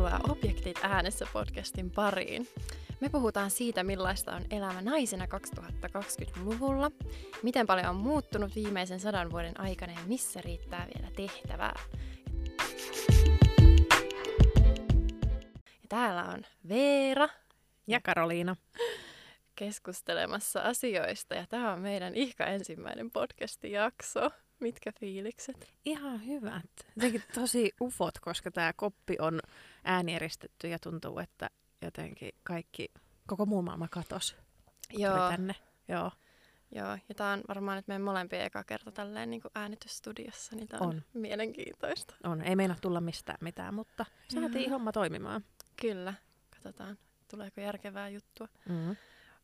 Tervetuloa Objektit äänessä podcastin pariin. Me puhutaan siitä, millaista on elämä naisena 2020-luvulla, miten paljon on muuttunut viimeisen sadan vuoden aikana ja missä riittää vielä tehtävää. Ja täällä on Veera ja Karoliina keskustelemassa asioista ja tämä on meidän ihka ensimmäinen podcast-jakso. Mitkä fiilikset? Ihan hyvät. Jotenkin tosi ufot, koska tämä koppi on äänieristetty ja tuntuu, että jotenkin kaikki, koko muu maailma katos. Joo. tänne. Joo. Joo, ja tämä on varmaan nyt meidän molempien eka kerta tälleen niin kuin äänitysstudiossa, niin tämä on, on mielenkiintoista. On, ei meina tulla mistään mitään, mutta saatiin mm. homma toimimaan. Kyllä, katsotaan, tuleeko järkevää juttua. Mm.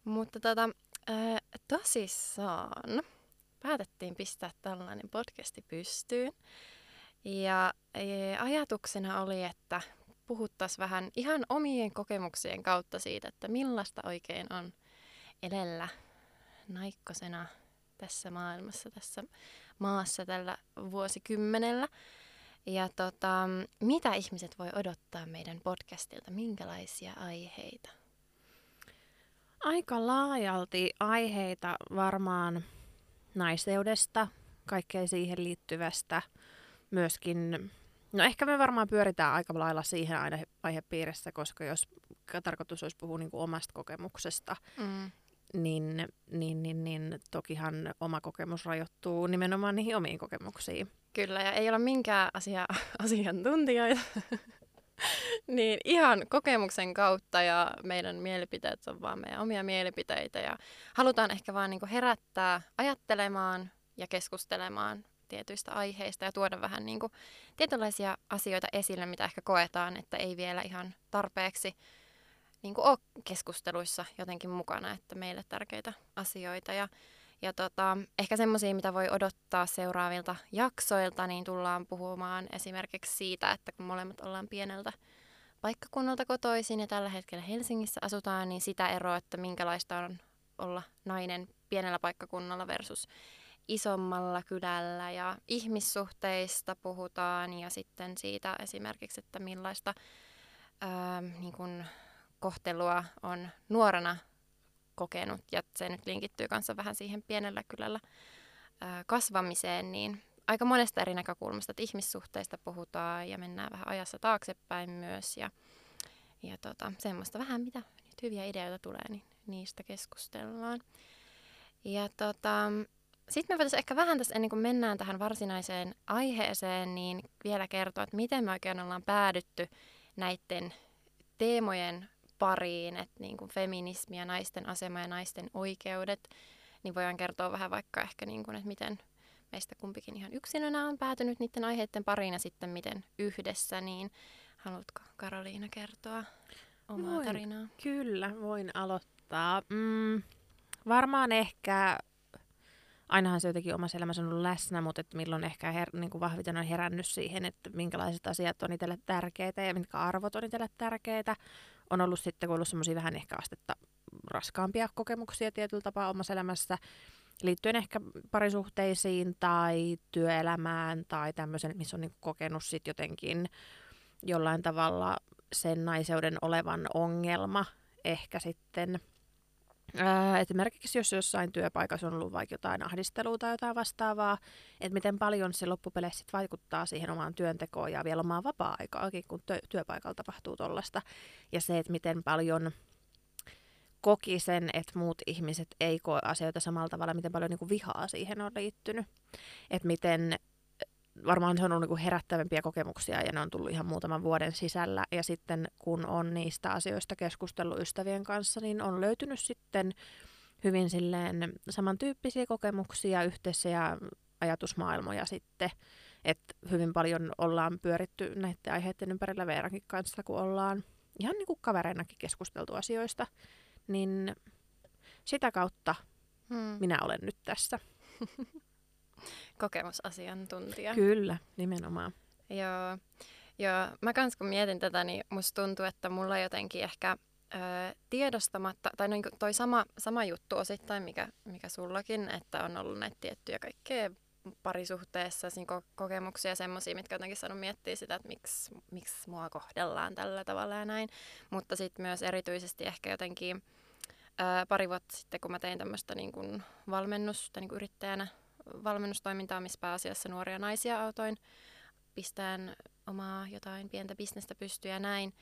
Mutta tota, äh, tosissaan, päätettiin pistää tällainen podcasti pystyyn. Ja e, ajatuksena oli, että puhuttaisiin vähän ihan omien kokemuksien kautta siitä, että millaista oikein on edellä naikkosena tässä maailmassa, tässä maassa tällä vuosikymmenellä. Ja tota, mitä ihmiset voi odottaa meidän podcastilta, minkälaisia aiheita? Aika laajalti aiheita varmaan naiseudesta, kaikkea siihen liittyvästä, myöskin, no ehkä me varmaan pyöritään aika lailla siihen aina aihepiirissä, koska jos tarkoitus olisi puhua niin kuin omasta kokemuksesta, mm. niin, niin, niin, niin tokihan oma kokemus rajoittuu nimenomaan niihin omiin kokemuksiin. Kyllä, ja ei ole minkään asia, asiantuntijoita. niin ihan kokemuksen kautta ja meidän mielipiteet on vaan meidän omia mielipiteitä ja halutaan ehkä vaan niin herättää ajattelemaan ja keskustelemaan tietyistä aiheista ja tuoda vähän niin kuin tietynlaisia asioita esille, mitä ehkä koetaan, että ei vielä ihan tarpeeksi niin kuin ole keskusteluissa jotenkin mukana, että meille tärkeitä asioita. Ja ja tota, ehkä semmoisia, mitä voi odottaa seuraavilta jaksoilta, niin tullaan puhumaan esimerkiksi siitä, että kun molemmat ollaan pieneltä paikkakunnalta kotoisin ja tällä hetkellä Helsingissä asutaan, niin sitä eroa, että minkälaista on olla nainen pienellä paikkakunnalla versus isommalla kylällä. Ja ihmissuhteista puhutaan ja sitten siitä esimerkiksi, että millaista ää, niin kun kohtelua on nuorena kokenut, ja se nyt linkittyy kanssa vähän siihen pienellä kylällä kasvamiseen, niin aika monesta eri näkökulmasta, että ihmissuhteista puhutaan ja mennään vähän ajassa taaksepäin myös, ja, ja tota, semmoista vähän, mitä nyt hyviä ideoita tulee, niin niistä keskustellaan. Ja tota, sitten me voitaisiin ehkä vähän tässä ennen kuin mennään tähän varsinaiseen aiheeseen, niin vielä kertoa, että miten me oikein ollaan päädytty näiden teemojen pariin, että niin kuin feminismi ja naisten asema ja naisten oikeudet, niin voidaan kertoa vähän vaikka ehkä, niin kuin, että miten meistä kumpikin ihan yksilönä on päätynyt niiden aiheiden pariin ja sitten miten yhdessä, niin haluatko Karoliina kertoa omaa voin, tarinaa? Kyllä, voin aloittaa. Mm, varmaan ehkä ainahan se jotenkin omassa elämässä on ollut läsnä, mutta että milloin ehkä her, niin kuin vahviten on herännyt siihen, että minkälaiset asiat on itselle tärkeitä ja mitkä arvot on itselle tärkeitä. On ollut sitten, kun ollut semmoisia vähän ehkä astetta raskaampia kokemuksia tietyllä tapaa omassa elämässä, liittyen ehkä parisuhteisiin tai työelämään tai tämmöisen, missä on niin kokenut sitten jotenkin jollain tavalla sen naiseuden olevan ongelma ehkä sitten – Ää, esimerkiksi jos jossain työpaikassa on ollut vaikka jotain ahdistelua tai jotain vastaavaa, että miten paljon se loppupeleissä vaikuttaa siihen omaan työntekoon ja vielä omaan vapaa-aikaakin, kun työpaikalla tapahtuu tuollaista. Ja se, että miten paljon koki sen, että muut ihmiset ei koe asioita samalla tavalla, miten paljon niin kuin vihaa siihen on liittynyt. Että miten varmaan se on ollut niin herättävämpiä kokemuksia ja ne on tullut ihan muutaman vuoden sisällä. Ja sitten kun on niistä asioista keskustellut ystävien kanssa, niin on löytynyt sitten hyvin silleen samantyyppisiä kokemuksia, yhteisiä ajatusmaailmoja sitten. Että hyvin paljon ollaan pyöritty näiden aiheiden ympärillä Veerankin kanssa, kun ollaan ihan niin kuin kavereinakin keskusteltu asioista. Niin sitä kautta hmm. minä olen nyt tässä. kokemusasiantuntija. Kyllä, nimenomaan. Joo. Joo, mä kans kun mietin tätä, niin musta tuntuu, että mulla jotenkin ehkä ö, tiedostamatta, tai no, toi sama, sama juttu osittain, mikä, mikä sullakin, että on ollut näitä tiettyjä kaikkea parisuhteessa ko- kokemuksia semmoisia, mitkä jotenkin saanut miettiä sitä, että miksi, miksi mua kohdellaan tällä tavalla ja näin. Mutta sitten myös erityisesti ehkä jotenkin ää, pari vuotta sitten, kun mä tein tämmöistä niin kuin valmennusta niin kuin yrittäjänä, valmennustoimintaa, missä pääasiassa nuoria naisia autoin, pistään omaa jotain pientä bisnestä pystyä ja näin,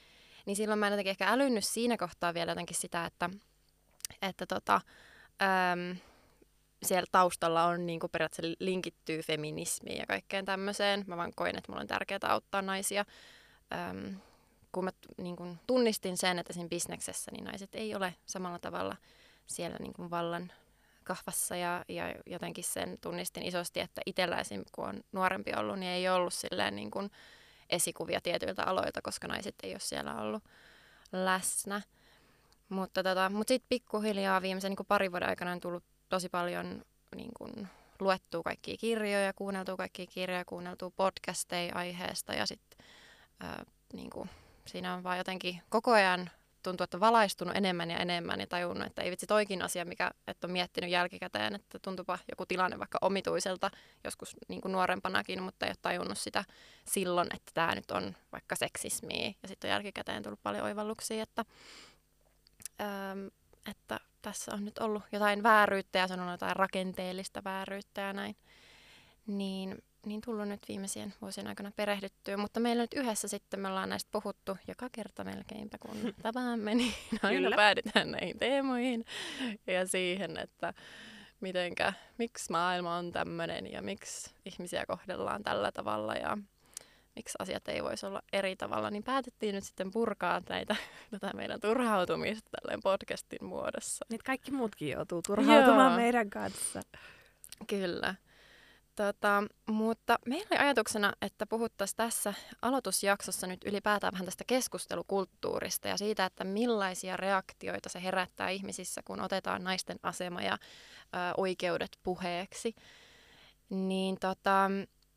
niin silloin mä en jotenkin ehkä älynnyt siinä kohtaa vielä jotenkin sitä, että, että tota, äm, siellä taustalla on niin kuin periaatteessa linkittyy feminismiin ja kaikkeen tämmöiseen. Mä vaan koin, että mulla on tärkeää auttaa naisia. Öm, kun mä niin kuin tunnistin sen, että siinä bisneksessä niin naiset ei ole samalla tavalla siellä niin kuin vallan kahvassa ja, ja jotenkin sen tunnistin isosti, että itsellä esim. kun on nuorempi ollut, niin ei ollut silleen niin kuin esikuvia tietyiltä aloilta, koska naiset ei ole siellä ollut läsnä. Mutta, tota, mutta sitten pikkuhiljaa viimeisen niin kuin parin vuoden aikana on tullut tosi paljon niin kuin, luettua kaikkia kirjoja, kuunneltua kaikkia kirjoja, kuunneltua podcasteja aiheesta ja sitten niin siinä on vaan jotenkin koko ajan tuntuu, että valaistunut enemmän ja enemmän ja tajunnut, että ei vitsi toikin asia, mikä että on miettinyt jälkikäteen, että tuntupa joku tilanne vaikka omituiselta joskus niin kuin nuorempanakin, mutta ei ole tajunnut sitä silloin, että tämä nyt on vaikka seksismiä ja sitten on jälkikäteen tullut paljon oivalluksia, että, ähm, että tässä on nyt ollut jotain vääryyttä ja sanonut jotain rakenteellista vääryyttä ja näin. Niin, niin tullut nyt viimeisien vuosien aikana perehdyttyä, mutta meillä nyt yhdessä sitten me ollaan näistä puhuttu joka kerta melkeinpä, kun tapaamme, niin aina Kyllä. päädytään näihin teemoihin ja siihen, että mitenkä, miksi maailma on tämmöinen ja miksi ihmisiä kohdellaan tällä tavalla ja miksi asiat ei voisi olla eri tavalla, niin päätettiin nyt sitten purkaa näitä, tätä meidän turhautumista tälleen podcastin muodossa. Nyt kaikki muutkin joutuu turhautumaan Joo. meidän kanssa. Kyllä. Tota, mutta meillä oli ajatuksena, että puhuttaisiin tässä aloitusjaksossa nyt ylipäätään vähän tästä keskustelukulttuurista ja siitä, että millaisia reaktioita se herättää ihmisissä, kun otetaan naisten asema ja ö, oikeudet puheeksi. Niin tota,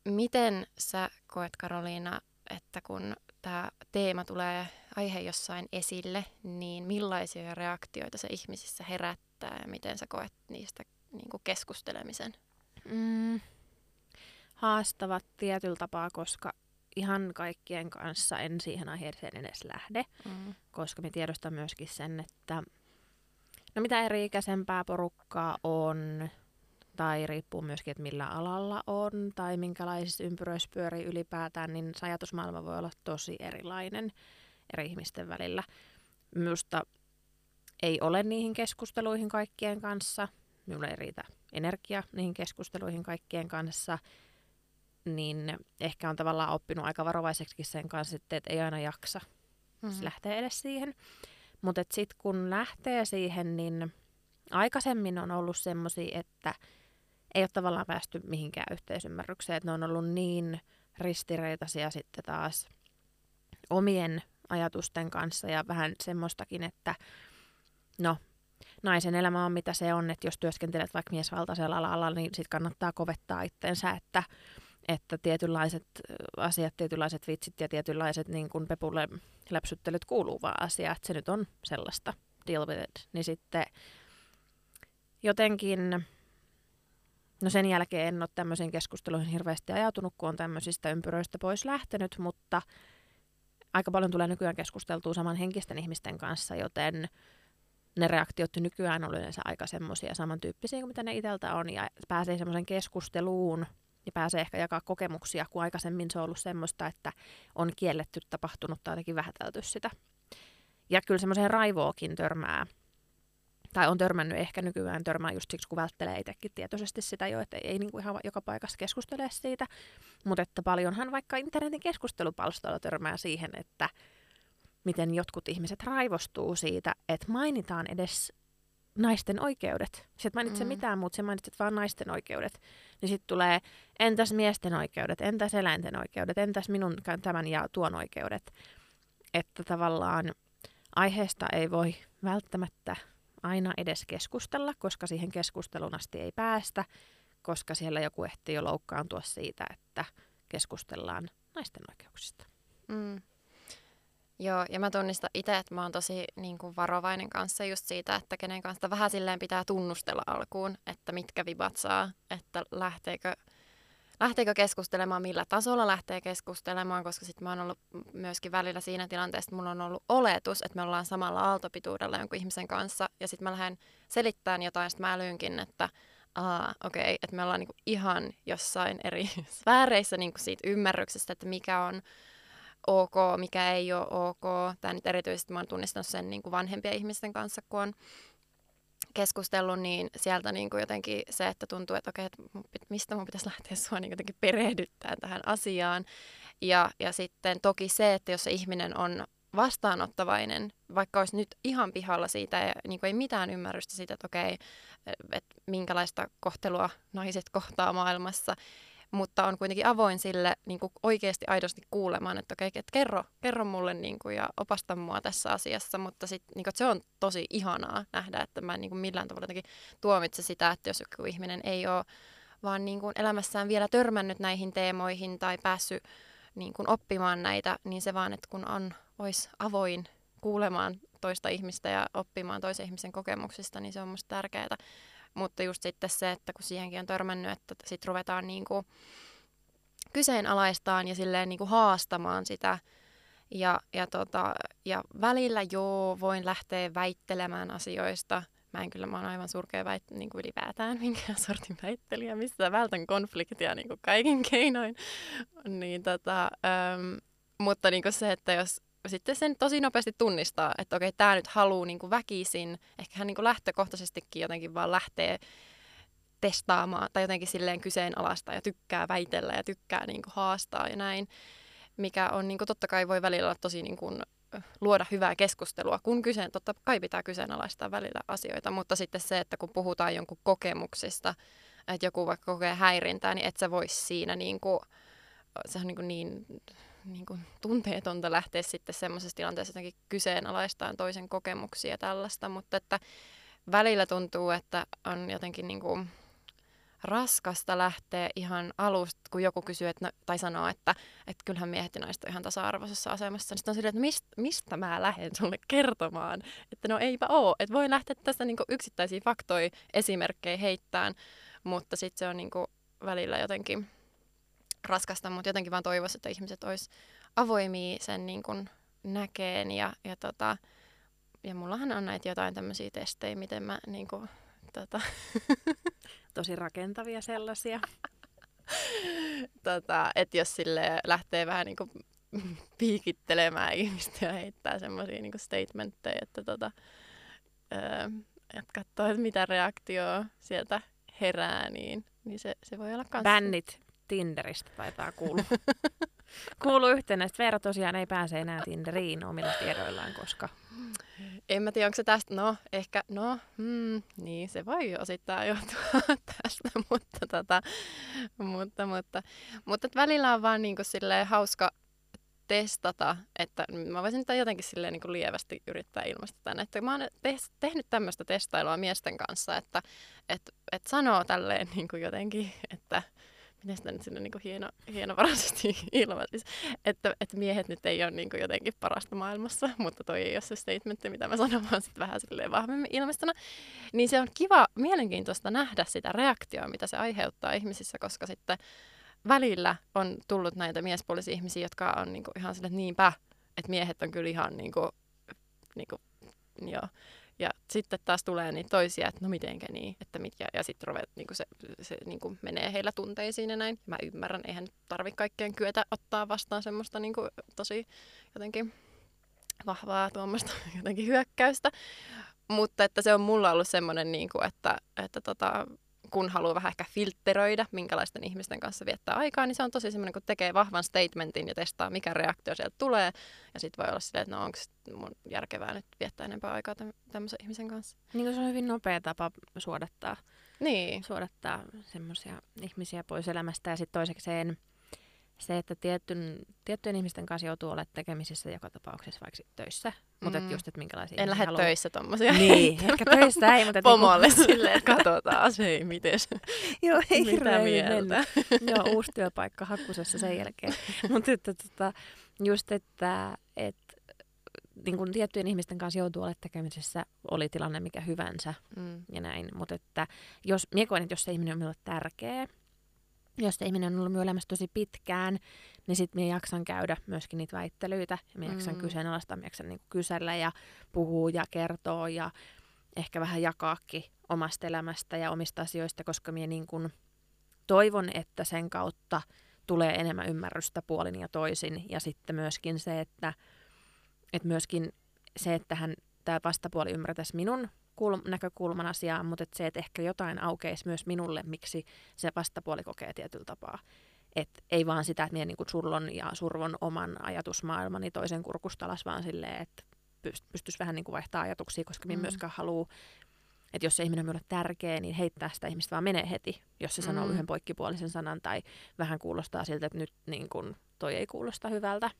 Miten sä koet, Karoliina, että kun tämä teema tulee aihe jossain esille, niin millaisia reaktioita se ihmisissä herättää ja miten sä koet niistä niin kuin keskustelemisen? Mm, haastavat tietyllä tapaa, koska ihan kaikkien kanssa en siihen aiheeseen edes lähde, mm. koska me tiedostan myöskin sen, että no mitä eri ikäisempää porukkaa on, tai riippuu myöskin, että millä alalla on tai minkälaisissa ympyröissä pyörii ylipäätään, niin se ajatusmaailma voi olla tosi erilainen eri ihmisten välillä. Minusta ei ole niihin keskusteluihin kaikkien kanssa, minulla ei riitä energia niihin keskusteluihin kaikkien kanssa, niin ehkä on tavallaan oppinut aika varovaiseksi sen kanssa, että ei aina jaksa mm-hmm. lähteä edes siihen. Mutta sitten kun lähtee siihen, niin aikaisemmin on ollut semmoisia, että – ei ole tavallaan päästy mihinkään yhteisymmärrykseen, että ne on ollut niin ristireitaisia sitten taas omien ajatusten kanssa ja vähän semmoistakin, että no, naisen elämä on mitä se on, että jos työskentelet vaikka miesvaltaisella alalla, niin sitten kannattaa kovettaa itsensä, että, että tietynlaiset asiat, tietynlaiset vitsit ja tietynlaiset niin kuin pepulle läpsyttelyt kuuluu vaan asia, että se nyt on sellaista, deal with it. Niin sitten jotenkin No sen jälkeen en ole tämmöisiin keskusteluihin hirveästi ajatunut, kun on tämmöisistä ympyröistä pois lähtenyt, mutta aika paljon tulee nykyään keskusteltua saman henkisten ihmisten kanssa, joten ne reaktiot nykyään on yleensä aika semmoisia samantyyppisiä kuin mitä ne itseltä on, ja pääsee semmoisen keskusteluun ja pääsee ehkä jakaa kokemuksia, kun aikaisemmin se on ollut semmoista, että on kielletty tapahtunut tai jotenkin vähätelty sitä. Ja kyllä semmoiseen raivoakin törmää tai on törmännyt ehkä nykyään törmää just siksi, kun välttelee itsekin tietoisesti sitä jo, että ei, ei niin kuin ihan joka paikassa keskustele siitä, mutta että paljonhan vaikka internetin keskustelupalstoilla törmää siihen, että miten jotkut ihmiset raivostuu siitä, että mainitaan edes naisten oikeudet. Sä et mainitse mm. mitään muuta, sä mainitset vaan naisten oikeudet. Niin sitten tulee, entäs miesten oikeudet, entäs eläinten oikeudet, entäs minun tämän ja tuon oikeudet. Että tavallaan aiheesta ei voi välttämättä aina edes keskustella, koska siihen keskustelun asti ei päästä, koska siellä joku ehtii jo loukkaantua siitä, että keskustellaan naisten oikeuksista. Mm. Joo, ja mä tunnistan itse, että mä oon tosi niin kuin varovainen kanssa just siitä, että kenen kanssa vähän silleen pitää tunnustella alkuun, että mitkä vibat saa, että lähteekö lähteekö keskustelemaan, millä tasolla lähtee keskustelemaan, koska sitten mä oon ollut myöskin välillä siinä tilanteessa, että mulla on ollut oletus, että me ollaan samalla aaltopituudella jonkun ihmisen kanssa, ja sitten mä lähden selittämään jotain, sitten mä älynkin, että aa, okei, okay, että me ollaan niinku ihan jossain eri sfääreissä niinku siitä ymmärryksestä, että mikä on ok, mikä ei ole ok. Tämä nyt erityisesti mä oon tunnistanut sen niin kuin vanhempien ihmisten kanssa, kun on keskustellut, niin sieltä niin kuin jotenkin se, että tuntuu, että okei, että mistä mun pitäisi lähteä sua niin jotenkin perehdyttää tähän asiaan. Ja, ja sitten toki se, että jos se ihminen on vastaanottavainen, vaikka olisi nyt ihan pihalla siitä ja niin kuin ei mitään ymmärrystä siitä, että okei, että minkälaista kohtelua naiset kohtaa maailmassa, mutta on kuitenkin avoin sille niin kuin oikeasti aidosti kuulemaan, että okei, että kerro, kerro mulle niin kuin, ja opasta mua tässä asiassa, mutta sit, niin kuin, se on tosi ihanaa nähdä, että mä en niin kuin millään tavalla tuomitse sitä, että jos joku ihminen ei ole vaan niin kuin elämässään vielä törmännyt näihin teemoihin tai päässyt niin kuin oppimaan näitä, niin se vaan, että kun on, olisi avoin kuulemaan toista ihmistä ja oppimaan toisen ihmisen kokemuksista, niin se on musta tärkeää. Mutta just sitten se, että kun siihenkin on törmännyt, että sitten ruvetaan niin kuin kyseenalaistaan ja silleen niin kuin haastamaan sitä. Ja, ja, tota, ja välillä joo, voin lähteä väittelemään asioista. Mä en kyllä, mä oon aivan surkea väit, niin kuin ylipäätään minkään sortin väittelijä, missä vältän konfliktia niin kuin kaikin keinoin. Niin, tota, äm, mutta niin kuin se, että jos sitten sen tosi nopeasti tunnistaa, että okei, tämä nyt haluaa niin kuin väkisin, ehkä hän niin kuin lähtökohtaisestikin jotenkin vaan lähtee testaamaan tai jotenkin silleen kyseenalaista ja tykkää väitellä ja tykkää niin kuin haastaa ja näin, mikä on niin kuin totta kai voi välillä olla tosi niin kuin luoda hyvää keskustelua, kun kyseen, totta kai pitää kyseenalaistaa välillä asioita, mutta sitten se, että kun puhutaan jonkun kokemuksista, että joku vaikka kokee häirintää, niin et sä vois siinä niin kuin, se on niin, kuin niin niin kuin tunteetonta lähteä sitten semmoisessa tilanteessa jotenkin kyseenalaistaan toisen kokemuksia ja tällaista, mutta että välillä tuntuu, että on jotenkin niin kuin raskasta lähteä ihan alusta, kun joku kysyy että no, tai sanoo, että, että kyllähän miehet ja naiset on ihan tasa-arvoisessa asemassa. Niin sitten on silleen, että mist, mistä mä lähden sulle kertomaan, että no eipä oo. Että voi lähteä tästä niin yksittäisiä faktoja, esimerkkejä heittämään, mutta sitten se on niin kuin välillä jotenkin raskasta, mutta jotenkin vaan toivoisin, että ihmiset olisi avoimia sen niin kuin näkeen ja, ja, tota, ja mullahan on näitä jotain tämmöisiä testejä, miten mä niin kuin, tota... Tosi rakentavia sellaisia. tota, että jos sille lähtee vähän niin kuin piikittelemään ihmistä ja heittää semmoisia niin statementteja, että tota, öö, et katsoo, että mitä reaktioa sieltä herää, niin, niin se, se voi olla kans... Bännit Tinderistä taitaa kuulua. kuuluu yhtenä. Sitten Veera tosiaan ei pääse enää Tinderiin omilla tiedoillaan, koska... En mä tiedä, onko se tästä, no ehkä, no, mm, niin se voi osittain johtua tästä, mutta, tota, mutta, mutta, mutta välillä on vaan niin kuin hauska testata, että mä voisin nyt jotenkin silleen niin kuin lievästi yrittää ilmaista tänne, että mä oon te- tehnyt tämmöistä testailua miesten kanssa, että et, et sanoo tälleen niin kuin jotenkin, että miten sitä nyt sinne niin kuin hieno, hienovaraisesti ilmoittisi, että, että miehet nyt ei ole niin kuin jotenkin parasta maailmassa, mutta toi ei ole se statementti, mitä mä sanon, vaan sitten vähän silleen vahvemmin ilmestynä. Niin se on kiva, mielenkiintoista nähdä sitä reaktioa, mitä se aiheuttaa ihmisissä, koska sitten välillä on tullut näitä miespuolisia ihmisiä, jotka on niin kuin ihan sille, että niinpä, että miehet on kyllä ihan niin kuin, niin kuin, joo, ja sitten taas tulee niitä toisia, että no mitenkä niin, että mitkä, ja sitten ruvet, niin se, se niin menee heillä tunteisiin ja näin. Mä ymmärrän, eihän nyt tarvi kaikkeen kyetä ottaa vastaan semmoista niin kuin, tosi jotenkin vahvaa tuommoista jotenkin hyökkäystä. Mutta että se on mulla ollut semmoinen, niin kuin, että, että tota, kun haluaa vähän ehkä filtteröidä, minkälaisten ihmisten kanssa viettää aikaa, niin se on tosi semmoinen, kun tekee vahvan statementin ja testaa, mikä reaktio sieltä tulee. Ja sitten voi olla silleen, että no onko mun järkevää nyt viettää enempää aikaa tämmöisen ihmisen kanssa. Niin se on hyvin nopea tapa suodattaa, niin. suodattaa semmoisia ihmisiä pois elämästä. Ja sitten toisekseen se, että tietyn, tiettyjen ihmisten kanssa joutuu olemaan tekemisissä joka tapauksessa vaikka töissä. Mutta mm. just, että minkälaisia En lähde haluaa... töissä tommosia. Niin, ehkä töissä ei, mutta... Pomolle niinku... silleen, että katsotaan se, ei mites. Joo, ei Mitä mieltä. Joo, uusi työpaikka hakusessa sen jälkeen. mutta että tota, just, että et, niin kuin tiettyjen ihmisten kanssa joutuu olemaan tekemisessä, oli tilanne mikä hyvänsä mm. ja näin. Mutta että jos, miekoin, että jos se ihminen on minulle tärkeä, jos se ihminen on ollut minun elämässä tosi pitkään, niin sitten minä jaksan käydä myöskin niitä väittelyitä. Ja minä jaksan mm. kyseenalaistaa, minä jaksan niin kysellä ja puhua ja kertoa ja ehkä vähän jakaakin omasta elämästä ja omista asioista, koska minä niin kuin toivon, että sen kautta tulee enemmän ymmärrystä puolin ja toisin. Ja sitten myöskin se, että, että myöskin se, että hän, tämä vastapuoli ymmärtäisi minun kulm- näkökulman asiaan, mutta että se, että ehkä jotain aukeisi myös minulle, miksi se vastapuoli kokee tietyllä tapaa. Et ei vaan sitä, että minä niin surlon ja survon oman ajatusmaailmani toisen kurkusta alas, vaan silleen, että pystyisi vähän niin kuin vaihtaa ajatuksia, koska minä mm. myöskään haluan, että jos se ihminen on minulle tärkeä, niin heittää sitä ihmistä vaan menee heti, jos se sanoo mm. yhden poikkipuolisen sanan tai vähän kuulostaa siltä, että nyt niin kuin, toi ei kuulosta hyvältä.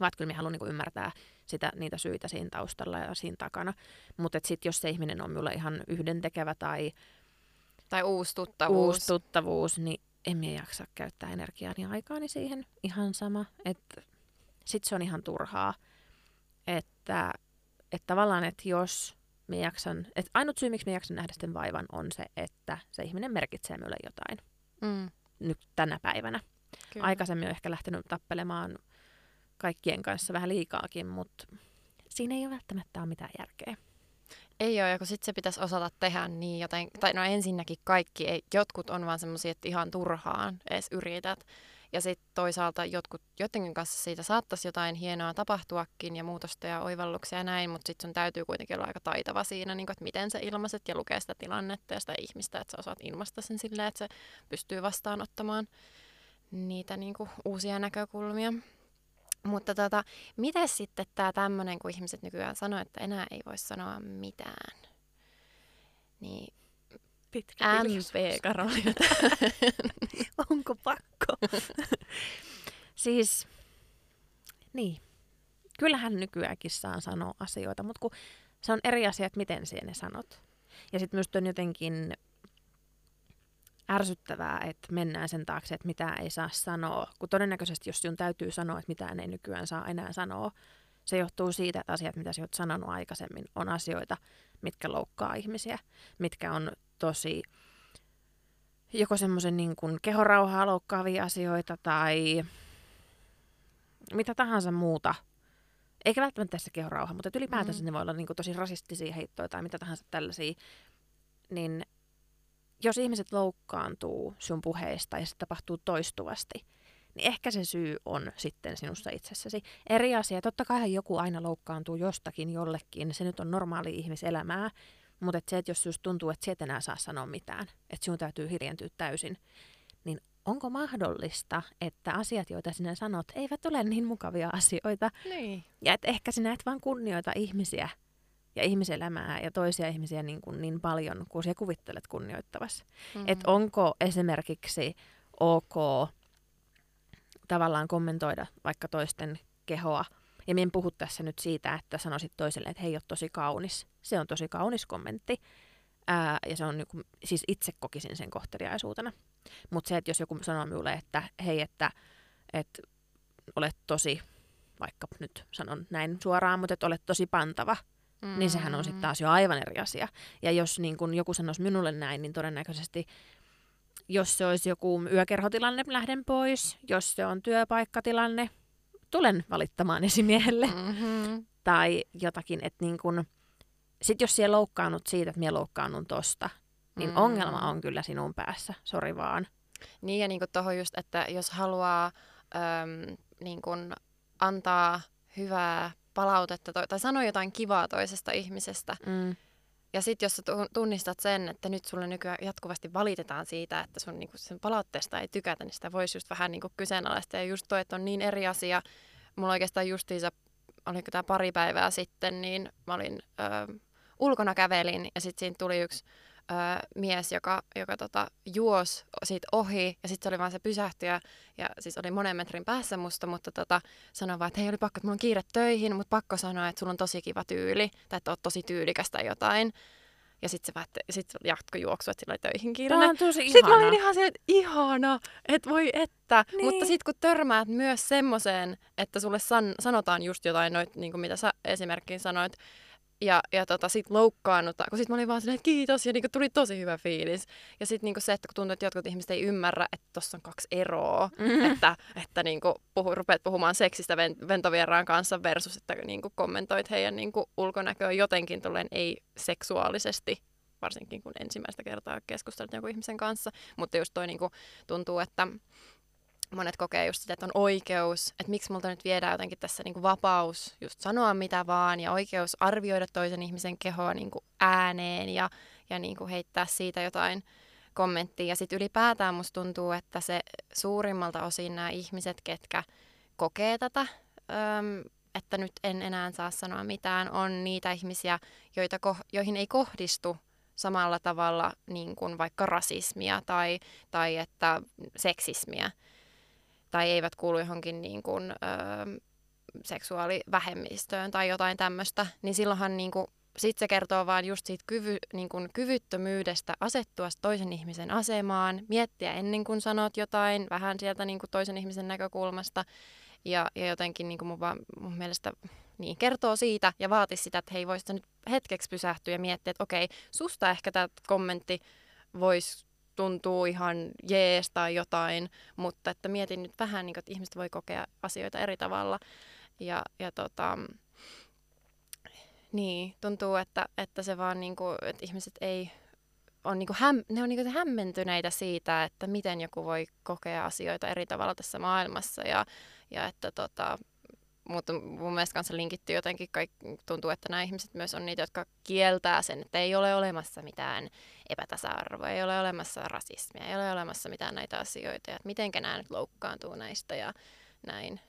Vaan kyllä minä haluan niin kuin ymmärtää sitä, niitä syitä siinä taustalla ja siinä takana. Mutta sitten jos se ihminen on minulle ihan yhdentekevä tai... Tai uusi tuttavuus. Uusi tuttavuus, niin en minä jaksa käyttää energiaani ja aikaani siihen. Ihan sama. Että sitten se on ihan turhaa. Että, että tavallaan, että jos me jaksan, että ainut syy, miksi me jaksan nähdä sen vaivan, on se, että se ihminen merkitsee minulle jotain. Mm. Nyt tänä päivänä. Kyllä. Aikaisemmin on ehkä lähtenyt tappelemaan kaikkien kanssa vähän liikaakin, mutta siinä ei ole välttämättä ole mitään järkeä. Ei ole, ja kun sitten se pitäisi osata tehdä niin joten, tai no ensinnäkin kaikki, ei, jotkut on vaan semmoisia, että ihan turhaan edes yrität. Ja sitten toisaalta jotkut, jotenkin kanssa siitä saattaisi jotain hienoa tapahtuakin ja muutosta ja oivalluksia ja näin, mutta sitten sun täytyy kuitenkin olla aika taitava siinä, niin kun, että miten sä ilmaiset ja lukee sitä tilannetta ja sitä ihmistä, että sä osaat ilmaista sen silleen, että se pystyy vastaanottamaan niitä niin kuin, uusia näkökulmia. Mutta tota, miten sitten tämä tämmöinen, kun ihmiset nykyään sanoo, että enää ei voi sanoa mitään, niin Pitkä MP Karolina. Onko pakko? siis, niin. Kyllähän nykyäänkin saa sanoa asioita, mutta kun se on eri asia, että miten siihen ne sanot. Ja sitten myös on jotenkin ärsyttävää, että mennään sen taakse, että mitä ei saa sanoa. Kun todennäköisesti, jos sinun täytyy sanoa, että mitään ei nykyään saa enää sanoa, se johtuu siitä, että asiat, mitä sinä olet sanonut aikaisemmin, on asioita, mitkä loukkaa ihmisiä, mitkä on tosi joko semmoisen niin kuin kehorauhaa loukkaavia asioita tai mitä tahansa muuta. Eikä välttämättä tässä kehorauha, mutta ylipäätänsä mm. ne voi olla niin kuin tosi rasistisia heittoja tai mitä tahansa tällaisia. Niin jos ihmiset loukkaantuu sun puheista ja se tapahtuu toistuvasti, niin ehkä se syy on sitten sinussa itsessäsi. Eri asia, totta kai joku aina loukkaantuu jostakin jollekin, se nyt on normaali ihmiselämää, mutta et se, että jos just tuntuu, että et enää saa sanoa mitään, että sinun täytyy hiljentyä täysin, niin onko mahdollista, että asiat, joita sinä sanot, eivät ole niin mukavia asioita? Niin. Ja että ehkä sinä et vaan kunnioita ihmisiä ja ihmiselämää ja toisia ihmisiä niin, kuin niin paljon, kuin sinä kuvittelet kunnioittavassa. Mm-hmm. Että onko esimerkiksi ok tavallaan kommentoida vaikka toisten kehoa. Ja minä en puhu tässä nyt siitä, että sanoisit toiselle, että hei, oot tosi kaunis. Se on tosi kaunis kommentti. Ää, ja se on niin kuin, siis itse kokisin sen kohteliaisuutena. Mutta se, että jos joku sanoo minulle, että hei, että, että olet tosi, vaikka nyt sanon näin suoraan, mutta että olet tosi pantava, mm. niin sehän on sitten taas jo aivan eri asia. Ja jos niin kun joku sanoisi minulle näin, niin todennäköisesti jos se olisi joku yökerhotilanne, lähden pois. Jos se on työpaikkatilanne, tulen valittamaan esimiehelle. Mm-hmm. Tai jotakin, että niin kun, sit jos siellä loukkaannut siitä, että minä loukkaannun tosta, niin mm. ongelma on kyllä sinun päässä, sori vaan. Niin ja niin tuohon just, että jos haluaa äm, niin kun antaa hyvää palautetta to- tai sanoa jotain kivaa toisesta ihmisestä, mm. Ja sitten jos sä tunnistat sen, että nyt sulle nykyään jatkuvasti valitetaan siitä, että sun niinku, sen palautteesta ei tykätä, niin sitä voisi just vähän niinku kyseenalaista. Ja just toi, että on niin eri asia. Mulla oikeastaan justiinsa, oliko tämä pari päivää sitten, niin mä olin ö, ulkona kävelin ja sitten siinä tuli yksi ö, mies, joka, joka tota, juos siitä ohi ja sitten se oli vaan se pysähtyjä ja siis oli monen metrin päässä musta, mutta tota, sanoi vaan, että hei oli pakko, että mulla on kiire töihin, mutta pakko sanoa, että sulla on tosi kiva tyyli tai että oot tosi tyylikästä jotain. Ja sitten se väitte, sit jatko juoksu, että sillä oli töihin kiire. Tämä on tosi Sitten mä olin ihan se, että ihana, että voi että. Niin. Mutta sitten kun törmäät myös semmoiseen, että sulle san- sanotaan just jotain noit, niin kuin mitä sä esimerkkiin sanoit, Ja, ja tota, sit loukkaannutaan, kun sit mä olin vaan silleen, että kiitos, ja niinku tuli tosi hyvä fiilis. Ja sitten niinku se, että kun tuntuu, että jotkut ihmiset ei ymmärrä, että tuossa on kaksi eroa, mm-hmm. että, että niinku puhu, rupeat puhumaan seksistä ventovieraan kanssa versus, että niinku kommentoit heidän niinku ulkonäköä jotenkin tulleen ei-seksuaalisesti varsinkin kun ensimmäistä kertaa keskustelut jonkun ihmisen kanssa. Mutta just toi niinku, tuntuu, että monet kokee just sitä, että on oikeus, että miksi multa nyt viedään jotenkin tässä niinku vapaus just sanoa mitä vaan ja oikeus arvioida toisen ihmisen kehoa niinku ääneen ja, ja niinku heittää siitä jotain kommenttia. Ja sitten ylipäätään musta tuntuu, että se suurimmalta osin nämä ihmiset, ketkä kokee tätä, äm, että nyt en enää saa sanoa mitään, on niitä ihmisiä, joita, joihin ei kohdistu samalla tavalla niin kuin vaikka rasismia tai, tai että seksismiä tai eivät kuulu johonkin niin kuin, ö, seksuaalivähemmistöön tai jotain tämmöistä, niin silloinhan niin kuin, sit se kertoo vaan just siitä kyvy, niin kuin kyvyttömyydestä asettua toisen ihmisen asemaan, miettiä ennen kuin sanot jotain, vähän sieltä niin kuin toisen ihmisen näkökulmasta. Ja, ja jotenkin niin kuin mun, vaan, mun mielestä niin kertoo siitä ja vaati sitä, että hei, voisit nyt hetkeksi pysähtyä ja miettiä, että okei, susta ehkä tämä kommentti voisi tuntuu ihan jees tai jotain, mutta että mietin nyt vähän, niin kuin, että ihmiset voi kokea asioita eri tavalla. Ja, ja tota, niin, tuntuu, että, että se vaan niin kuin, että ihmiset ei on niin kuin häm, ne on niin kuin hämmentyneitä siitä, että miten joku voi kokea asioita eri tavalla tässä maailmassa ja, ja että tota, mutta mun mielestä kanssa linkittyy jotenkin, kaikki, tuntuu, että nämä ihmiset myös on niitä, jotka kieltää sen, että ei ole olemassa mitään epätasa-arvoa, ei ole olemassa rasismia, ei ole olemassa mitään näitä asioita, ja että mitenkä nämä nyt loukkaantuu näistä ja näin.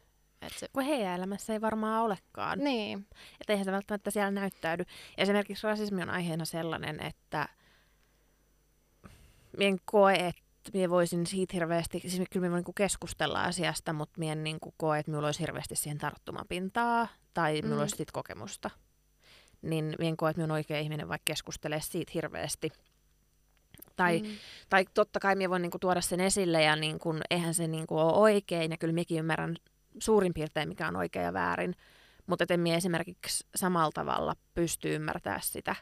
Et se... Kun heidän elämässä ei varmaan olekaan. Niin. Että eihän se välttämättä siellä näyttäydy. Esimerkiksi rasismi on aiheena sellainen, että en koe, että minä voisin siitä hirveästi, siis kyllä me niin keskustella asiasta, mutta minä en niin koe, että minulla olisi hirveästi siihen tarttumapintaa tai minulla mm. olisi siitä kokemusta. Niin minä en koe, että minä olen oikea ihminen vaikka keskustelee siitä hirveästi. Tai, mm. tai totta kai minä voin niin kuin, tuoda sen esille ja niin kuin, eihän se niin kuin, ole oikein ja kyllä minäkin ymmärrän suurin piirtein mikä on oikein ja väärin. Mutta en minä esimerkiksi samalla tavalla pysty ymmärtämään sitä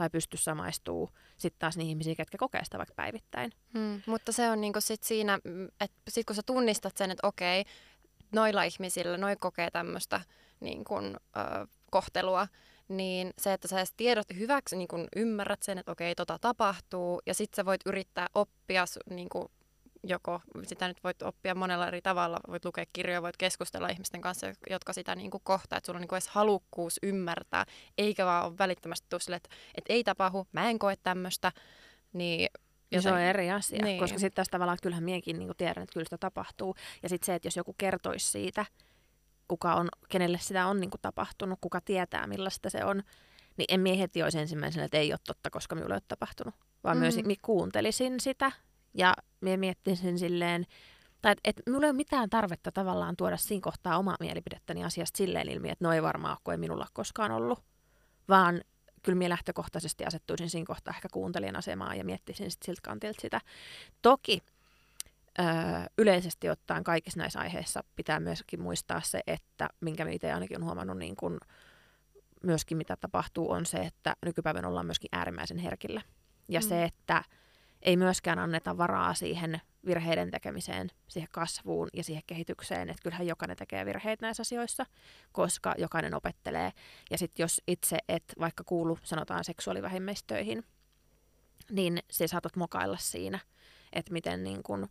tai pysty samaistuu sitten taas niihin ihmisiin, ketkä kokee sitä vaikka päivittäin. Hmm, mutta se on niinku sit siinä, mm, että sit kun sä tunnistat sen, että okei, noilla ihmisillä, noi kokee tämmöistä niin kun, kohtelua, niin se, että sä edes tiedot hyväksi, niin kun ymmärrät sen, että okei, tota tapahtuu, ja sitten sä voit yrittää oppia niin kun, joko sitä nyt voit oppia monella eri tavalla, voit lukea kirjoja, voit keskustella ihmisten kanssa, jotka sitä niin kuin kohtaa, että sulla on niin kuin edes halukkuus ymmärtää, eikä vaan ole välittömästi tule sille, että, että ei tapahdu, mä en koe tämmöistä, niin Joten, se on eri asia, niin. koska sitten tässä tavallaan kyllähän miekin niin tiedän, että kyllä sitä tapahtuu. Ja sitten se, että jos joku kertoisi siitä, kuka on, kenelle sitä on niin kuin tapahtunut, kuka tietää millaista se on, niin en mie heti olisi ensimmäisenä, että ei ole totta, koska minulle ei ole tapahtunut. Vaan mm. myös kuuntelisin sitä ja minä miettin sen silleen, tai että et minulla ei ole mitään tarvetta tavallaan tuoda siinä kohtaa omaa mielipidettäni asiasta silleen ilmi, että no ei varmaan ole, kun ei minulla koskaan ollut. Vaan kyllä minä lähtökohtaisesti asettuisin siinä kohtaa ehkä kuuntelijan asemaan ja miettisin sit siltä kantilta sitä. Toki öö, yleisesti ottaen kaikissa näissä aiheissa pitää myöskin muistaa se, että minkä minä itse ainakin olen huomannut niin kun myöskin mitä tapahtuu, on se, että nykypäivän ollaan myöskin äärimmäisen herkillä. Ja mm. se, että ei myöskään anneta varaa siihen virheiden tekemiseen, siihen kasvuun ja siihen kehitykseen. Että kyllähän jokainen tekee virheitä näissä asioissa, koska jokainen opettelee. Ja sitten jos itse et vaikka kuulu, sanotaan seksuaalivähemmistöihin, niin se saatat mokailla siinä, että miten niin kun,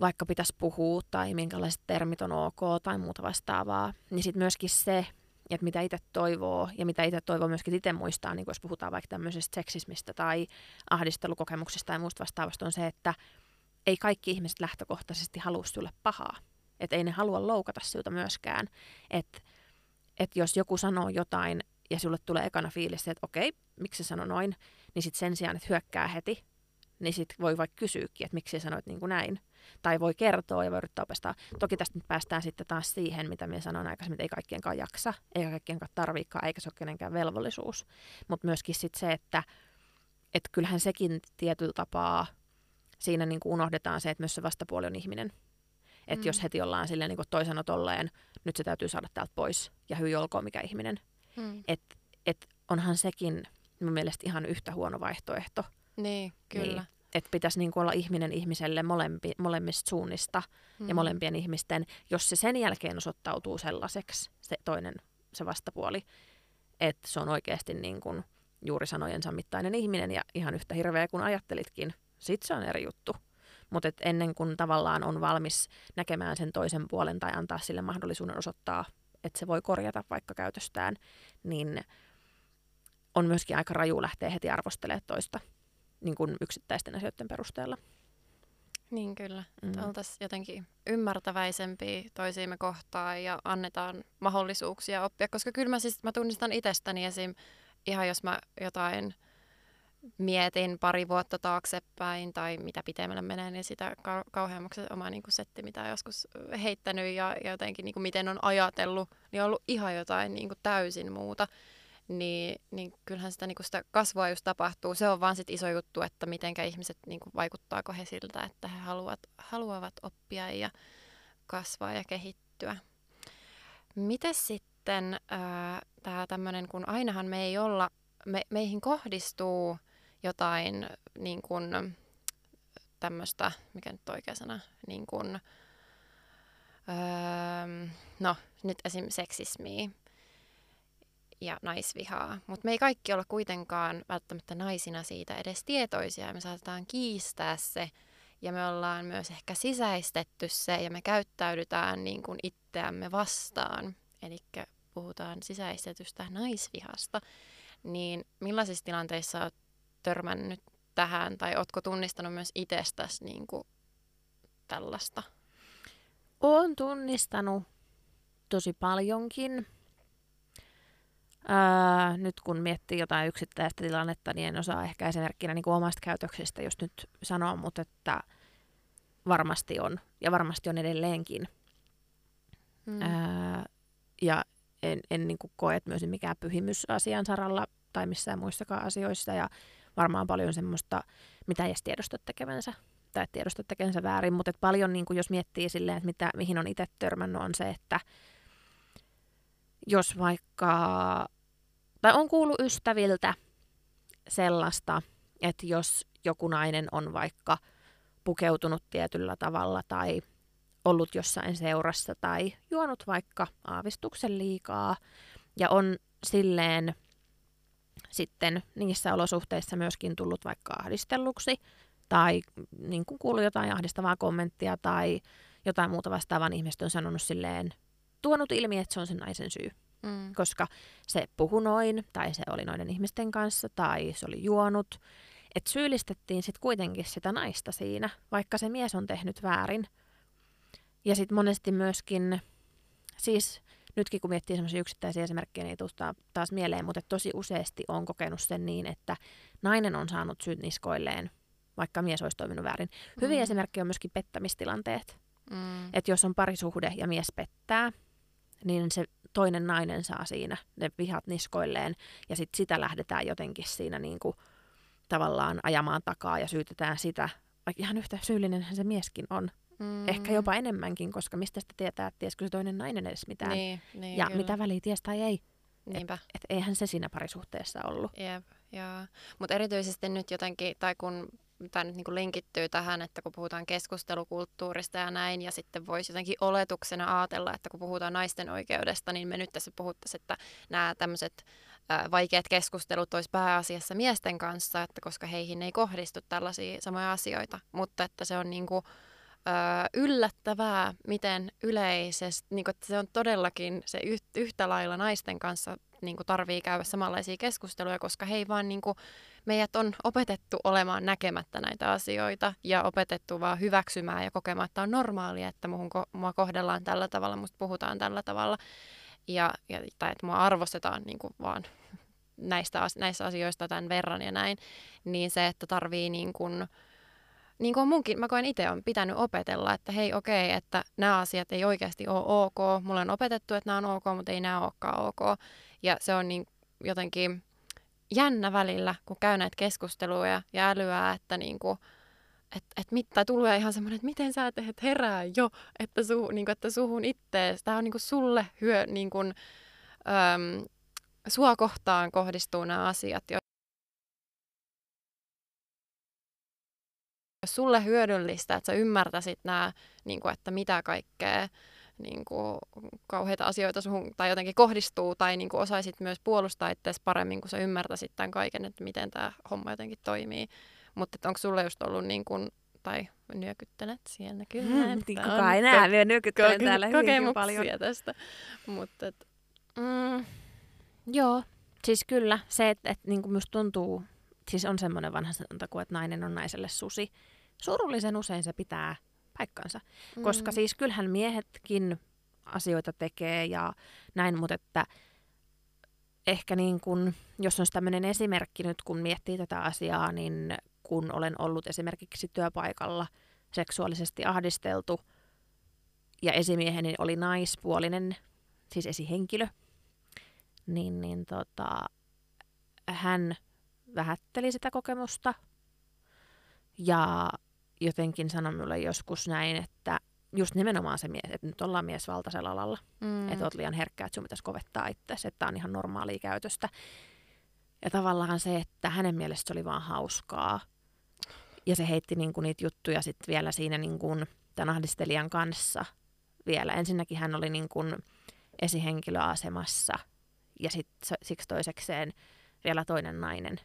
vaikka pitäisi puhua tai minkälaiset termit on ok tai muuta vastaavaa, niin sitten myöskin se, että mitä itse toivoo ja mitä itse toivoo myöskin itse muistaa, niin jos puhutaan vaikka tämmöisestä seksismistä tai ahdistelukokemuksista ja muusta vastaavasta, on se, että ei kaikki ihmiset lähtökohtaisesti halua sulle pahaa. Että ei ne halua loukata sinulta myöskään. Että et jos joku sanoo jotain ja sulle tulee ekana fiilis, että okei, miksi se sanoi noin, niin sitten sen sijaan, että hyökkää heti, niin sitten voi vaikka kysyäkin, että miksi sanoit niin kuin näin. Tai voi kertoa ja voi yrittää opastaa. Toki tästä nyt päästään sitten taas siihen, mitä minä sanoin aikaisemmin, että ei kaikkienkaan jaksa, eikä kaikkienkaan tarviikaan, eikä se ole kenenkään velvollisuus. Mutta myöskin sitten se, että et kyllähän sekin tietyllä tapaa siinä niin kuin unohdetaan se, että myös se vastapuoli on ihminen. Että mm. jos heti ollaan silleen niin toisena tolleen, nyt se täytyy saada täältä pois ja hyi olkoon mikä ihminen. Mm. Että et onhan sekin mun mielestä ihan yhtä huono vaihtoehto. Niin, kyllä. Niin, että pitäisi niin olla ihminen ihmiselle molempi, molemmista suunnista mm. ja molempien ihmisten, jos se sen jälkeen osoittautuu sellaiseksi, se toinen, se vastapuoli, että se on oikeasti niin kuin juuri sanojensa mittainen ihminen ja ihan yhtä hirveä kuin ajattelitkin, sit se on eri juttu. Mutta ennen kuin tavallaan on valmis näkemään sen toisen puolen tai antaa sille mahdollisuuden osoittaa, että se voi korjata vaikka käytöstään, niin on myöskin aika raju lähteä heti arvostelemaan toista niin kuin yksittäisten asioiden perusteella. Niin kyllä, mm. että oltaisiin jotenkin ymmärtäväisempiä toisiimme kohtaan ja annetaan mahdollisuuksia oppia, koska kyllä mä siis mä tunnistan itsestäni esim. ihan jos mä jotain mietin pari vuotta taaksepäin tai mitä pitemmälle menee, niin sitä ka- kauheammaksi oma niin kuin setti, mitä on joskus heittänyt ja, ja jotenkin niin kuin miten on ajatellut, niin on ollut ihan jotain niin kuin täysin muuta niin, niin kyllähän sitä, niin sitä kasvua just tapahtuu. Se on vaan sit iso juttu, että miten ihmiset, niin kuin, vaikuttaako he siltä, että he haluavat, haluavat oppia ja kasvaa ja kehittyä. Miten sitten tämä tämmöinen, kun ainahan me ei olla, me, meihin kohdistuu jotain niin kuin, tämmöistä, mikä nyt oikea sana, niin kuin, öö, no nyt esim. seksismiä ja naisvihaa. Mutta me ei kaikki olla kuitenkaan välttämättä naisina siitä edes tietoisia. Me saatetaan kiistää se ja me ollaan myös ehkä sisäistetty se ja me käyttäydytään niin kuin itseämme vastaan. Eli puhutaan sisäistetystä naisvihasta. Niin millaisissa tilanteissa olet törmännyt tähän tai oletko tunnistanut myös itsestäsi niin kuin tällaista? Olen tunnistanut tosi paljonkin. Ää, nyt kun miettii jotain yksittäistä tilannetta, niin en osaa ehkä esimerkkinä niin kuin omasta käytöksestä just nyt sanoa, mutta että varmasti on ja varmasti on edelleenkin. Mm. Ää, ja en, en niin kuin koe, että myös mikään pyhimys asian saralla tai missään muissakaan asioissa ja varmaan paljon semmoista, mitä ei edes tiedosta tekevänsä tai tiedosta tekevänsä väärin, mutta paljon niin kuin jos miettii silleen, että mitä, mihin on itse törmännyt on se, että jos vaikka tai on kuullut ystäviltä sellaista, että jos joku nainen on vaikka pukeutunut tietyllä tavalla tai ollut jossain seurassa tai juonut vaikka aavistuksen liikaa ja on silleen sitten niissä olosuhteissa myöskin tullut vaikka ahdistelluksi tai niin kuin kuullut jotain ahdistavaa kommenttia tai jotain muuta vastaavaa, niin ihmiset on sanonut silleen, tuonut ilmi, että se on sen naisen syy. Mm. Koska se puhui noin, tai se oli noiden ihmisten kanssa, tai se oli juonut. Että syyllistettiin sitten kuitenkin sitä naista siinä, vaikka se mies on tehnyt väärin. Ja sitten monesti myöskin, siis nytkin kun miettii semmoisia yksittäisiä esimerkkejä, niin ei taas mieleen, mutta tosi useasti on kokenut sen niin, että nainen on saanut syyt niskoilleen, vaikka mies olisi toiminut väärin. Hyviä mm. esimerkkejä on myöskin pettämistilanteet. Mm. Että jos on parisuhde ja mies pettää, niin se toinen nainen saa siinä ne vihat niskoilleen ja sitten sitä lähdetään jotenkin siinä niin kuin tavallaan ajamaan takaa ja syytetään sitä, vaikka ihan yhtä syyllinen se mieskin on. Mm. Ehkä jopa enemmänkin, koska mistä sitä tietää, että tiesikö se toinen nainen edes mitään. Niin, niin, ja kyllä. mitä väliä ties tai ei. Niinpä. Et, et eihän se siinä parisuhteessa ollut. Jep, joo. Mutta erityisesti nyt jotenkin, tai kun tämä nyt niin kuin linkittyy tähän, että kun puhutaan keskustelukulttuurista ja näin, ja sitten voisi jotenkin oletuksena ajatella, että kun puhutaan naisten oikeudesta, niin me nyt tässä puhuttaisiin, että nämä tämmöiset vaikeat keskustelut olisi pääasiassa miesten kanssa, että koska heihin ei kohdistu tällaisia samoja asioita, mutta että se on niin kuin, yllättävää, miten yleisesti, niin kuin, että se on todellakin se yhtä lailla naisten kanssa niin kuin tarvii käydä samanlaisia keskusteluja, koska he ei vaan niin kuin, meidät on opetettu olemaan näkemättä näitä asioita ja opetettu vaan hyväksymään ja kokemaan, että on normaalia, että muhun, mua kohdellaan tällä tavalla, musta puhutaan tällä tavalla. Ja, ja tai että mua arvostetaan niin kuin vaan näistä, näissä asioista tämän verran ja näin, niin se, että tarvii niin kuin, niin kuin munkin, mä koen itse on pitänyt opetella, että hei okei, okay, että nämä asiat ei oikeasti ole ok. Mulla on opetettu, että nämä on ok, mutta ei nämä olekaan ok. Ja se on niin jotenkin jännä välillä, kun käy näitä keskusteluja ja älyää, että niin kuin, et, et mit, tai tulee ihan semmoinen, että miten sä teet herää jo, että, su, niin kuin, että suhun ittees, tämä on niin kuin sulle hyö, niin kuin, äm, sua kohtaan kohdistuu nämä asiat, jos sulle hyödyllistä, että sä ymmärtäisit nämä, niin kuin, että mitä kaikkea niin kuin, kauheita asioita suhun tai jotenkin kohdistuu, tai niin kuin, osaisit myös puolustaa itseäsi paremmin, kun sä ymmärtäisit tämän kaiken, että miten tämä homma jotenkin toimii. Mutta onko sulle just ollut niin kuin, tai nyökyttelet siellä kyllä. Mm, niin kukaan ei näe, minä nyökyttelen ko- täällä hyvinkin paljon. tästä. Mutta et, mm, joo, siis kyllä se, että et, niin kuin tuntuu, siis on semmoinen vanha sanonta kuin, että nainen on naiselle susi. Surullisen usein se pitää paikkansa, mm. koska siis kyllähän miehetkin asioita tekee ja näin, mutta että ehkä niin kun, jos on tämmöinen esimerkki nyt, kun miettii tätä asiaa, niin kun olen ollut esimerkiksi työpaikalla seksuaalisesti ahdisteltu ja esimieheni oli naispuolinen, siis esihenkilö, niin, niin tota, hän vähätteli sitä kokemusta ja jotenkin sanoi minulle joskus näin, että just nimenomaan se mies, että nyt ollaan miesvaltaisella alalla, mm. että olet liian herkkä, että sinun pitäisi kovettaa itse, että tämä on ihan normaalia käytöstä. Ja tavallaan se, että hänen mielestä se oli vaan hauskaa. Ja se heitti niinku niitä juttuja sitten vielä siinä niinku tämän ahdistelijan kanssa vielä. Ensinnäkin hän oli niinku esihenkilöasemassa ja sit, siksi toisekseen vielä toinen nainen.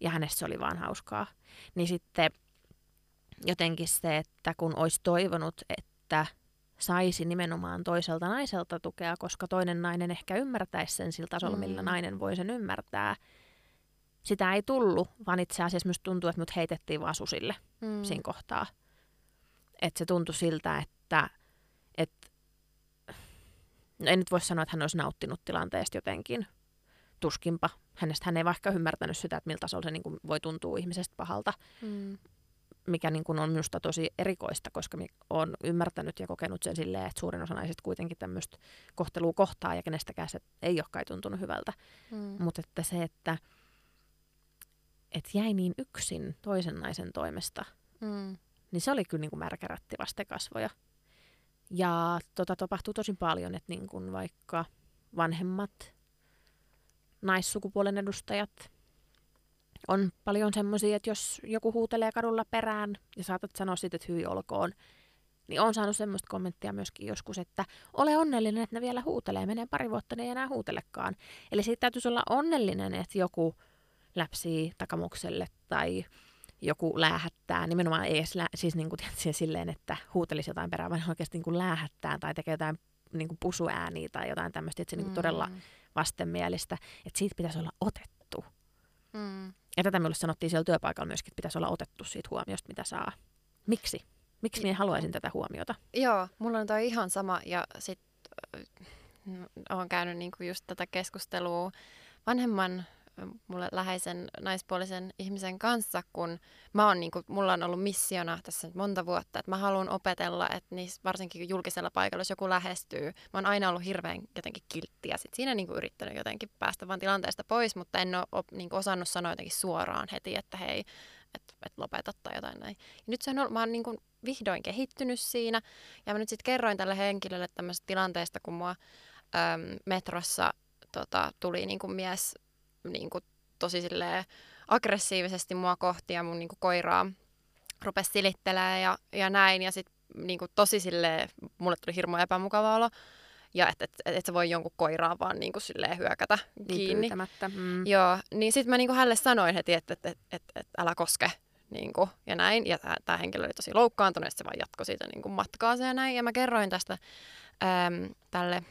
Ja hänestä se oli vaan hauskaa. Niin sitten jotenkin se, että kun olisi toivonut, että saisi nimenomaan toiselta naiselta tukea, koska toinen nainen ehkä ymmärtäisi sen sillä tasolla, mm. millä nainen voi sen ymmärtää. Sitä ei tullut, vaan itse asiassa myös tuntuu, että mut heitettiin vaan susille mm. siinä kohtaa. Että se tuntui siltä, että, että no en nyt voi sanoa, että hän olisi nauttinut tilanteesta jotenkin. Tuskinpa. Hänestä hän ei vaikka ymmärtänyt sitä, että millä tasolla se niin kuin voi tuntua ihmisestä pahalta. Mm mikä niin kuin on minusta tosi erikoista, koska olen ymmärtänyt ja kokenut sen silleen, että suurin osa naisista kuitenkin tämmöistä kohtelua kohtaa ja kenestäkään se ei ole kai tuntunut hyvältä. Mm. Mutta että se, että et jäi niin yksin toisen naisen toimesta, mm. niin se oli kyllä niin kuin märkärätti vastekasvoja. Ja tota tapahtuu tosi paljon, että niin kuin vaikka vanhemmat naissukupuolen edustajat on paljon semmoisia, että jos joku huutelee kadulla perään ja saatat sanoa sitten, että hyvin olkoon, niin on saanut semmoista kommenttia myöskin joskus, että ole onnellinen, että ne vielä huutelee. Menee pari vuotta, ne ei enää huutelekaan. Eli siitä täytyisi olla onnellinen, että joku läpsii takamukselle tai joku läähättää, nimenomaan ei edes lää, siis niin kuin, tietysti, silleen, että huutelisi jotain perään, vaan oikeasti niin kuin läähättää tai tekee jotain niin kuin pusuääniä tai jotain tämmöistä, että se mm. niin kuin todella vastenmielistä, että siitä pitäisi olla otettu. Mm. Ja tätä minulle sanottiin siellä työpaikalla myöskin, että pitäisi olla otettu siitä huomiosta, mitä saa. Miksi? Miksi minä haluaisin tätä huomiota? Joo, mulla on toi ihan sama ja sitten olen käynyt niinku just tätä keskustelua vanhemman mulle läheisen naispuolisen ihmisen kanssa, kun mä oon, niin kuin, mulla on ollut missiona tässä nyt monta vuotta, että mä haluan opetella, että niissä, varsinkin julkisella paikalla, jos joku lähestyy, mä oon aina ollut hirveän jotenkin kilttiä. Sit siinä niin kuin yrittänyt jotenkin päästä vaan tilanteesta pois, mutta en ole niin osannut sanoa jotenkin suoraan heti, että hei, että et lopeta tai jotain näin. Ja nyt se on ollut, mä oon niin kuin vihdoin kehittynyt siinä, ja mä nyt sitten kerroin tälle henkilölle tämmöisestä tilanteesta, kun mua äm, metrossa tota, tuli niin kuin mies niin kuin, tosi silleen, aggressiivisesti mua kohti ja mun niin kuin, koiraa rupesi silittelemään ja, ja näin. Ja sitten niin kuin, tosi silleen, mulle tuli hirmu epämukava olo. Ja että et, et, et sä voi jonkun koiraa vaan niin kuin, silleen hyökätä niin kiinni. Mm. Joo, niin sitten mä niin kuin, hänelle sanoin heti, että et, et, et, et, älä koske. Niin kuin, ja näin. Ja tämä henkilö oli tosi loukkaantunut, että se vaan jatkoi siitä niin kuin, matkaansa ja näin. Ja mä kerroin tästä äm, tälle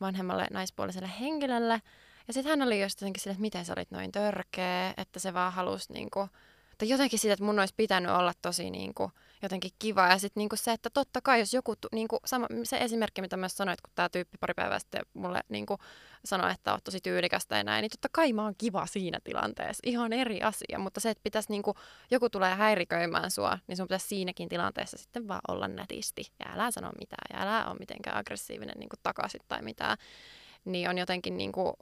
vanhemmalle naispuoliselle henkilölle. Ja sitten hän oli just jotenkin sille, että miten sä olit noin törkeä, että se vaan halusi niinku, tai jotenkin siitä, että mun olisi pitänyt olla tosi niinku, jotenkin kiva. Ja sitten niinku se, että totta kai jos joku, niinku, sama, se esimerkki, mitä myös sanoit, kun tämä tyyppi pari päivää sitten mulle niinku, sanoi, että oot tosi tyylikästä ja näin, niin totta kai mä oon kiva siinä tilanteessa. Ihan eri asia, mutta se, että pitäisi niinku, joku tulee häiriköimään sua, niin sun pitäisi siinäkin tilanteessa sitten vaan olla nätisti. Ja älä sano mitään ja älä ole mitenkään aggressiivinen niinku, takaisin tai mitään. Niin on jotenkin niinku,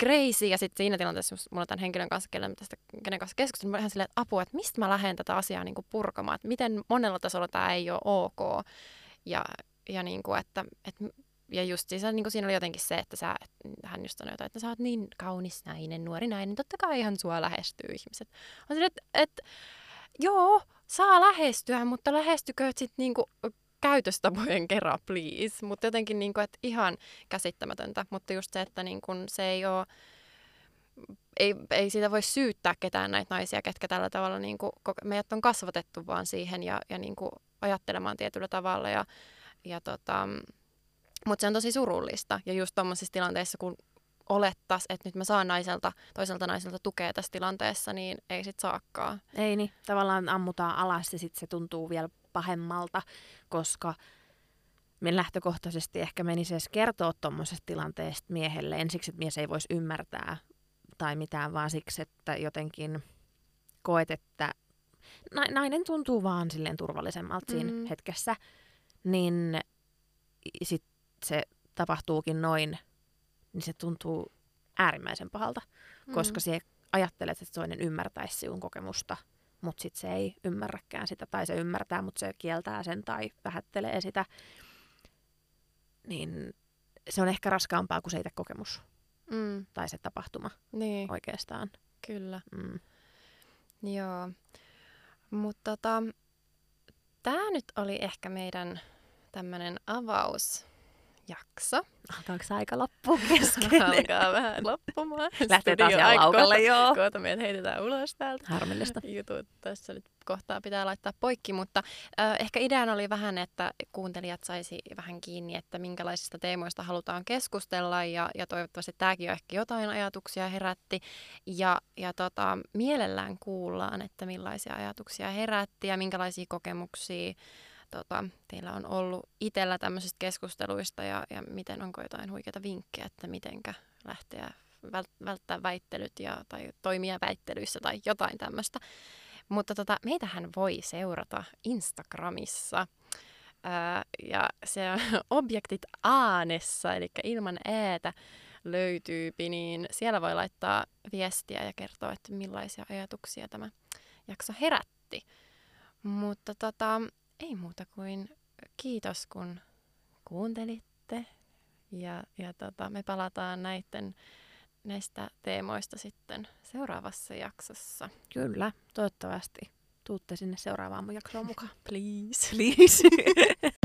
crazy. Ja sitten siinä tilanteessa, jos mulla on tämän henkilön kanssa, kenen, tästä, kenen kanssa keskustelin, mä ihan silleen, että apua, että mistä mä lähden tätä asiaa niin kuin purkamaan. Että miten monella tasolla tämä ei ole ok. Ja, ja niin kuin, että, että ja just siis, niin kuin siinä oli jotenkin se, että sä, hän just sanoi jotain, että sä oot niin kaunis nainen, nuori nainen, totta kai ihan sua lähestyy ihmiset. On että et, joo, saa lähestyä, mutta lähestykö sitten niinku käytöstapojen kerran, please. Mutta jotenkin niinku, että ihan käsittämätöntä. Mutta just se, että niinku, se ei ole ei, ei siitä voi syyttää ketään näitä naisia, ketkä tällä tavalla niin kuin, meidät on kasvatettu vaan siihen ja, ja niin kuin, ajattelemaan tietyllä tavalla. Ja, ja tota, mutta se on tosi surullista. Ja just tuommoisissa tilanteissa, kun olettas, että nyt mä saan naiselta, toiselta naiselta tukea tässä tilanteessa, niin ei sit saakkaan. Ei niin, tavallaan ammutaan alas ja sitten se tuntuu vielä pahemmalta, koska me lähtökohtaisesti ehkä menisi edes kertoa tuommoisesta tilanteesta miehelle ensiksi, että mies ei voisi ymmärtää tai mitään, vaan siksi, että jotenkin koet, että nainen tuntuu vaan silleen turvallisemmalta siinä mm. hetkessä, niin sitten se tapahtuukin noin, niin se tuntuu äärimmäisen pahalta, mm. koska se ajattelet, että toinen ymmärtäisi sinun kokemusta, mutta sitten se ei ymmärräkään sitä, tai se ymmärtää, mutta se kieltää sen tai vähättelee sitä. Niin se on ehkä raskaampaa kuin se itse kokemus mm. tai se tapahtuma niin. oikeastaan. Kyllä. Mm. Joo. Mutta tota, tämä nyt oli ehkä meidän tämmöinen avaus jakso. Alkaako aika loppua kesken? Alkaa vähän loppumaan. Lähtee taas ihan laukalle, joo. Kohta meidät heitetään ulos täältä. Harmillista. Jutut tässä nyt kohtaa pitää laittaa poikki, mutta äh, ehkä ideana oli vähän, että kuuntelijat saisi vähän kiinni, että minkälaisista teemoista halutaan keskustella ja, ja toivottavasti tämäkin on ehkä jotain ajatuksia herätti ja, ja tota, mielellään kuullaan, että millaisia ajatuksia herätti ja minkälaisia kokemuksia tota, teillä on ollut itsellä tämmöisistä keskusteluista ja, ja miten onko jotain huikeita vinkkejä, että mitenkä lähteä vält- välttää väittelyt ja, tai toimia väittelyissä tai jotain tämmöistä. Mutta tota, meitähän voi seurata Instagramissa. Ää, ja se on objektit Aanessa, eli ilman äätä löytyy, niin siellä voi laittaa viestiä ja kertoa, että millaisia ajatuksia tämä jakso herätti. Mutta tota, ei muuta kuin kiitos, kun kuuntelitte. Ja, ja tota, me palataan näiden, näistä teemoista sitten seuraavassa jaksossa. Kyllä, toivottavasti tuutte sinne seuraavaan jaksoon mukaan. Please. Please.